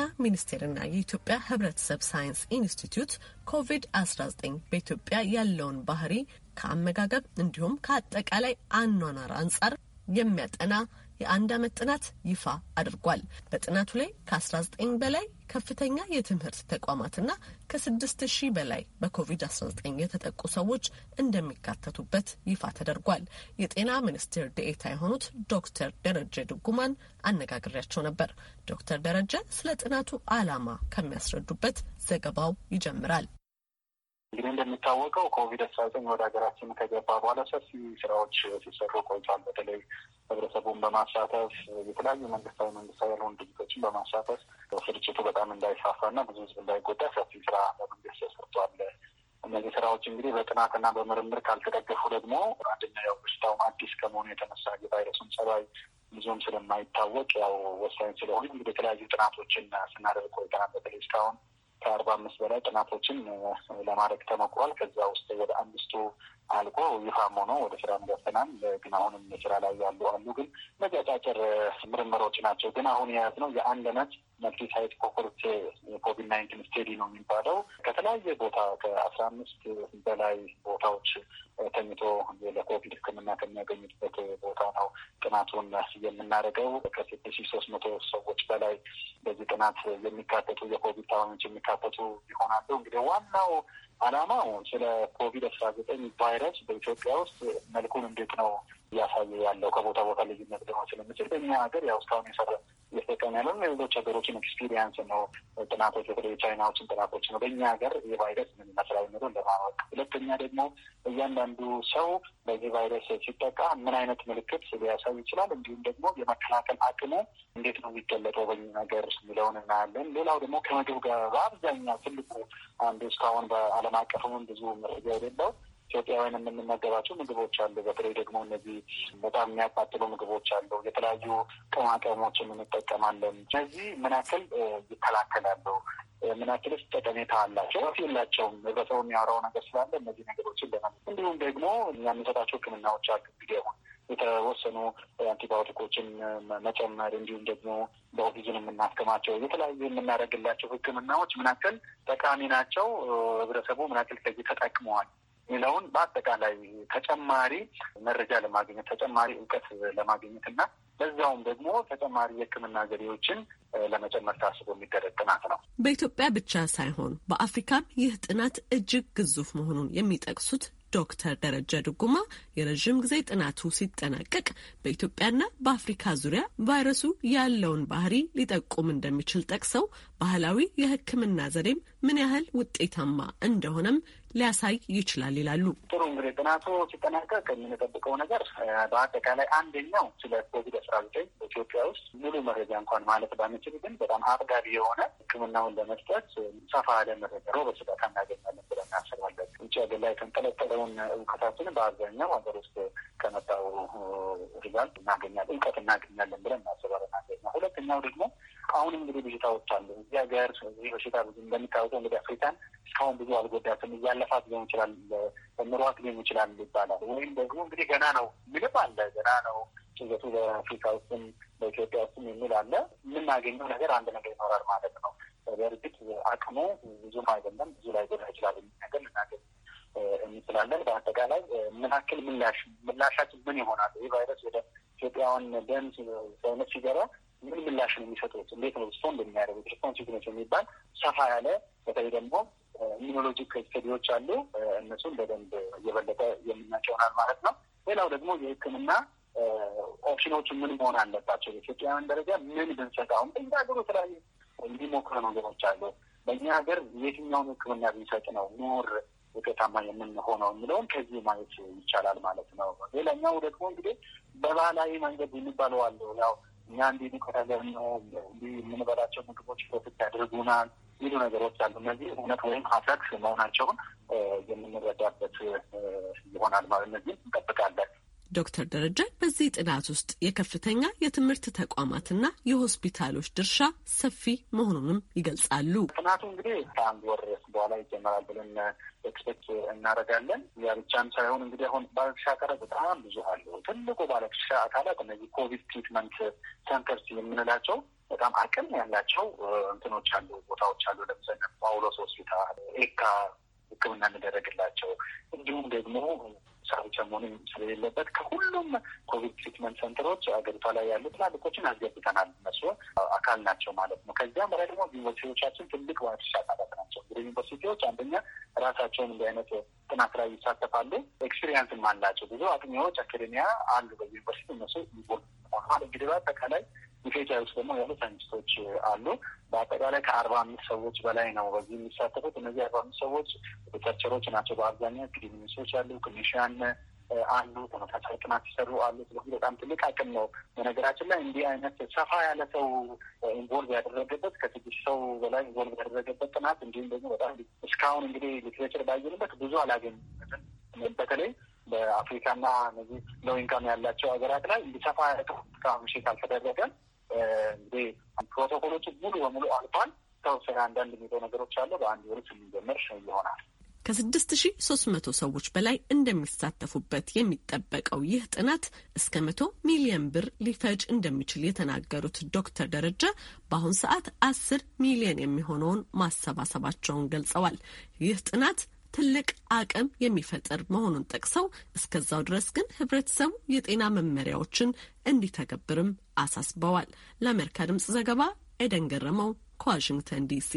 የጤና ሚኒስቴርና የኢትዮጵያ ሕብረተሰብ ሳይንስ ኢንስቲትዩት ኮቪድ-19 በኢትዮጵያ ያለውን ባህሪ ከአመጋገብ እንዲሁም ከአጠቃላይ አኗኗር አንጻር የሚያጠና የአንድ ዓመት ጥናት ይፋ አድርጓል። በጥናቱ ላይ ከ19 በላይ ከፍተኛ የትምህርት ተቋማትና ከ6 ሺህ በላይ በኮቪድ-19 የተጠቁ ሰዎች እንደሚካተቱበት ይፋ ተደርጓል። የጤና ሚኒስቴር ዴኤታ የሆኑት ዶክተር ደረጀ ድጉማን አነጋግሬያቸው ነበር። ዶክተር ደረጀ ስለ ጥናቱ ዓላማ ከሚያስረዱበት ዘገባው ይጀምራል። እንግዲህ እንደሚታወቀው ኮቪድ አስራ ዘጠኝ ወደ ሀገራችን ከገባ በኋላ ሰፊ ስራዎች ሲሰሩ ቆይቷል። በተለይ ህብረተሰቡን በማሳተፍ የተለያዩ መንግስታዊ መንግስታዊ ያልሆኑ ድርጅቶችን በማሳተፍ ስርጭቱ በጣም እንዳይፋፋና ብዙ ህዝብ እንዳይጎዳ ሰፊ ስራ በመንግስት ተሰርቷል። እነዚህ ስራዎች እንግዲህ በጥናትና በምርምር ካልተደገፉ ደግሞ አንደኛ ያው በሽታውም አዲስ ከመሆኑ የተነሳ የቫይረሱን ጸባይ ብዙም ስለማይታወቅ ያው ወሳኝ ስለሆነ እንግዲህ የተለያዩ ጥናቶችን ስናደርግ ቆይተናል። በተለይ እስካሁን ከአርባ አምስት በላይ ጥናቶችን ለማድረግ ተሞክሯል። ከዛ ውስጥ ወደ አምስቱ አልቆ ይፋም ሆኖ ወደ ስራ ገብተናል። ግን አሁንም ስራ ላይ ያሉ አሉ። ግን እነዚህ ምርምሮች ናቸው። ግን አሁን የያዝነው የአንድ አመት multi site cohort COVID nineteen study ነው የሚባለው ከተለያየ ቦታ ከአስራ አምስት በላይ ቦታዎች ተኝቶ ለኮቪድ ሕክምና ከሚያገኙበት ቦታ ነው ጥናቱን የምናደርገው። ከስድስት ሺህ ሶስት መቶ ሰዎች በላይ በዚህ ጥናት የሚካተቱ የኮቪድ ታማሚዎች የሚካተቱ ይሆናሉ። እንግዲህ ዋናው ዓላማው ስለ ኮቪድ አስራ ዘጠኝ ቫይረስ በኢትዮጵያ ውስጥ መልኩን እንዴት ነው እያሳየ ያለው ከቦታ ቦታ ልዩነት ሊሆን ስለምችል በእኛ ሀገር ያው እስካሁን የሰራ ያለ የሌሎች ሀገሮችን experience ነው ጥናቶች፣ በተለይ ቻይናዎችን ጥናቶች ነው። በእኛ ሀገር ይህ ቫይረስ ምን ይመስላል የሚለው ለማወቅ፣ ሁለተኛ ደግሞ እያንዳንዱ ሰው በዚህ ቫይረስ ሲጠቃ ምን አይነት ምልክት ሊያሳይ ይችላል፣ እንዲሁም ደግሞ የመከላከል አቅሙ እንዴት ነው የሚገለጠው በኛ ሀገር የሚለውን እናያለን። ሌላው ደግሞ ከምግብ ጋር በአብዛኛው ትልቁ አንዱ እስካሁን በዓለም አቀፍም ብዙ መረጃ የሌለው ኢትዮጵያውያን የምንመገባቸው ምግቦች አሉ። በተለይ ደግሞ እነዚህ በጣም የሚያቃጥሉ ምግቦች አሉ። የተለያዩ ቅመማ ቅመሞችን እንጠቀማለን። እነዚህ ምን ያክል ይከላከላሉ? ምን ያክልስ ጠቀሜታ አላቸው? የላቸውም? ህብረተሰቡ የሚያወራው ነገር ስላለ እነዚህ ነገሮችን ለመ እንዲሁም ደግሞ የምንሰጣቸው ሕክምናዎች አሉ አሁን የተወሰኑ አንቲባዮቲኮችን መጨመር እንዲሁም ደግሞ በኦክሲጅን የምናክማቸው የተለያዩ የምናደርግላቸው ሕክምናዎች ምን ጠቃሚ ናቸው? ህብረተሰቡ ምን ከዚህ ተጠቅመዋል የሚለውን በአጠቃላይ ተጨማሪ መረጃ ለማግኘት ተጨማሪ እውቀት ለማግኘት እና በዛውም ደግሞ ተጨማሪ የሕክምና ዘዴዎችን ለመጨመር ታስቦ የሚደረግ ጥናት ነው። በኢትዮጵያ ብቻ ሳይሆን በአፍሪካም ይህ ጥናት እጅግ ግዙፍ መሆኑን የሚጠቅሱት ዶክተር ደረጀ ድጉማ የረዥም ጊዜ ጥናቱ ሲጠናቀቅ በኢትዮጵያና በአፍሪካ ዙሪያ ቫይረሱ ያለውን ባህሪ ሊጠቁም እንደሚችል ጠቅሰው ባህላዊ የሕክምና ዘዴም ምን ያህል ውጤታማ እንደሆነም ሊያሳይ ይችላል ይላሉ። ጥሩ እንግዲህ ጥናቱ ሲጠናቀቅ የምንጠብቀው ነገር በአጠቃላይ አንደኛው ስለ ኮቪድ አስራ ዘጠኝ በኢትዮጵያ ውስጥ ሙሉ መረጃ እንኳን ማለት ባንችል ግን በጣም አጥጋቢ የሆነ ሕክምናውን ለመስጠት ሰፋ ያለ መረጃ ሮበስታ እናገኛለን እናስባለን። ውጭ ሀገር ላይ የተንጠለጠለውን እውቀታችንን በአብዛኛው ሀገር ውስጥ ከመጣው ሪዛልት እናገኛለን እውቀት እናገኛለን ብለን እናስባለን። አንደኛ ሁለተኛው ደግሞ አሁን እንግዲህ በሽታዎች አሉ እዚህ ሀገር ይህ በሽታ ብዙ እንደሚታወቀው እንግዲህ አፍሪካን እስካሁን ብዙ አልጎዳትም እያለፋት ሊሆን ይችላል ምሯት ሊሆን ይችላል ይባላል። ወይም ደግሞ እንግዲህ ገና ነው ምንም አለ ገና ነው ጭንቀቱ በአፍሪካ ውስጥም በኢትዮጵያ ውስጥም የሚል አለ። የምናገኘው ነገር አንድ ነገር ይኖራል ማለት ነው። በእርግጥ አቅሙ ብዙም አይደለም ብዙ ላይ ጎዳ ይችላል ነገር ልናገኝ እንችላለን። በአጠቃላይ ምን ያክል ምላሽ ምላሻችን ምን ይሆናል? ይህ ቫይረስ ወደ ኢትዮጵያውያን ደም ሰውነት ሲገባ ምን ምላሽ ነው የሚሰጡት? እንዴት ነው respond የሚያደርጉት? responsiveness የሚባል ሰፋ ያለ በተለይ ደግሞ immunologic study ዎች አሉ። እነሱን በደንብ እየበለጠ የምናውቅ ይሆናል ማለት ነው። ሌላው ደግሞ የሕክምና option ኦቹ ምን መሆን አለባቸው? በኢትዮጵያውያን ደረጃ ምን ብንሰጥ አሁን የተለያዩ እንዲሞክረ ነገሮች አሉ። በእኛ ሀገር የትኛውን ሕክምና ብንሰጥ ነው more ውጤታማ የምንሆነው የሚለውን ከዚህ ማየት ይቻላል ማለት ነው። ሌላኛው ደግሞ እንግዲህ በባህላዊ መንገድ የሚባለው አሉ ያው እኛ እንዲህ ሊቆታለን ነው እንዲህ የምንበላቸው ምግቦች protect ያደርጉናል ሚሉ ነገሮች አሉ። እነዚህ እውነት ወይም ሀሰት መሆናቸውን የምንረዳበት ይሆናል ማለት እነዚህ እንጠብቃለን። ዶክተር ደረጃ በዚህ ጥናት ውስጥ የከፍተኛ የትምህርት ተቋማትና የሆስፒታሎች ድርሻ ሰፊ መሆኑንም ይገልጻሉ። ጥናቱ እንግዲህ ከአንድ ወር በኋላ ይጀመራል ብለን expect እናደርጋለን። ያ ብቻም ሳይሆን እንግዲህ አሁን ባለድርሻ አካላት በጣም ብዙ አሉ። ትልቁ ባለድርሻ አካላት እነዚህ COVID treatment centers የምንላቸው በጣም አቅም ያላቸው እንትኖች አሉ፣ ቦታዎች አሉ። ለምሳሌ ጳውሎስ ሆስፒታል፣ ኤካ ሕክምና እንደረግላቸው እንዲሁም ደግሞ ሳብቻ መሆኑን ስለሌለበት ከሁሉም COVID treatment center ኦች አገሪቷ ላይ ያሉ ትላልቆችን አስገብተናል። እነሱ አካል ናቸው ማለት ነው። ከዚያም በላይ ደግሞ ዩኒቨርሲቲዎቻችን ትልቅ ባለድርሻ አካላት ናቸው። እንግዲህ ዩኒቨርሲቲዎች አንደኛ ራሳቸውን እንዲህ አይነት ጥናት ላይ ይሳተፋሉ። experience ም አላቸው። ብዙ አጥኚዎች academia አሉ በዩኒቨርሲቲ እነሱ involve እንግዲህ በአጠቃላይ ኢትዮጵያ ውስጥ ደግሞ ያሉ ሳይንቲስቶች አሉ። በአጠቃላይ ከአርባ አምስት ሰዎች በላይ ነው በዚህ የሚሳተፉት። እነዚህ አርባ አምስት ሰዎች researcher ኦች ናቸው። በአብዛኛው ክሊኒሲቶች አሉ፣ clinician አሉ፣ ተመሳሳይ ጥናት ሲሰሩ አሉ። ስለዚህ በጣም ትልቅ አቅም ነው። በነገራችን ላይ እንዲህ አይነት ሰፋ ያለ ሰው involve ያደረገበት ከስድስት ሰው በላይ involve ያደረገበት ጥናት እንዲሁም ደግሞ በጣም እስካሁን እንግዲህ literature ባየንበት ብዙ አላገኝም። በተለይ በአፍሪካና እነዚህ low income ያላቸው ሀገራት ላይ እንዲሰፋ ያለ እስካሁን ምሽት አልተደረገም። እንግዲህ ፕሮቶኮሎቹ ሙሉ በሙሉ አልፏል። ተወሰነ አንዳንድ የሚለው ነገሮች አሉ። በአንድ ወር ስንጀምር ይሆናል። ከስድስት ሺ ሶስት መቶ ሰዎች በላይ እንደሚሳተፉበት የሚጠበቀው ይህ ጥናት እስከ መቶ ሚሊዮን ብር ሊፈጅ እንደሚችል የተናገሩት ዶክተር ደረጃ በአሁን ሰዓት አስር ሚሊዮን የሚሆነውን ማሰባሰባቸውን ገልጸዋል። ይህ ጥናት ትልቅ አቅም የሚፈጥር መሆኑን ጠቅሰው እስከዛው ድረስ ግን ሕብረተሰቡ የጤና መመሪያዎችን እንዲተገብርም አሳስበዋል። ለአሜሪካ ድምጽ ዘገባ ኤደን ገረመው ከዋሽንግተን ዲሲ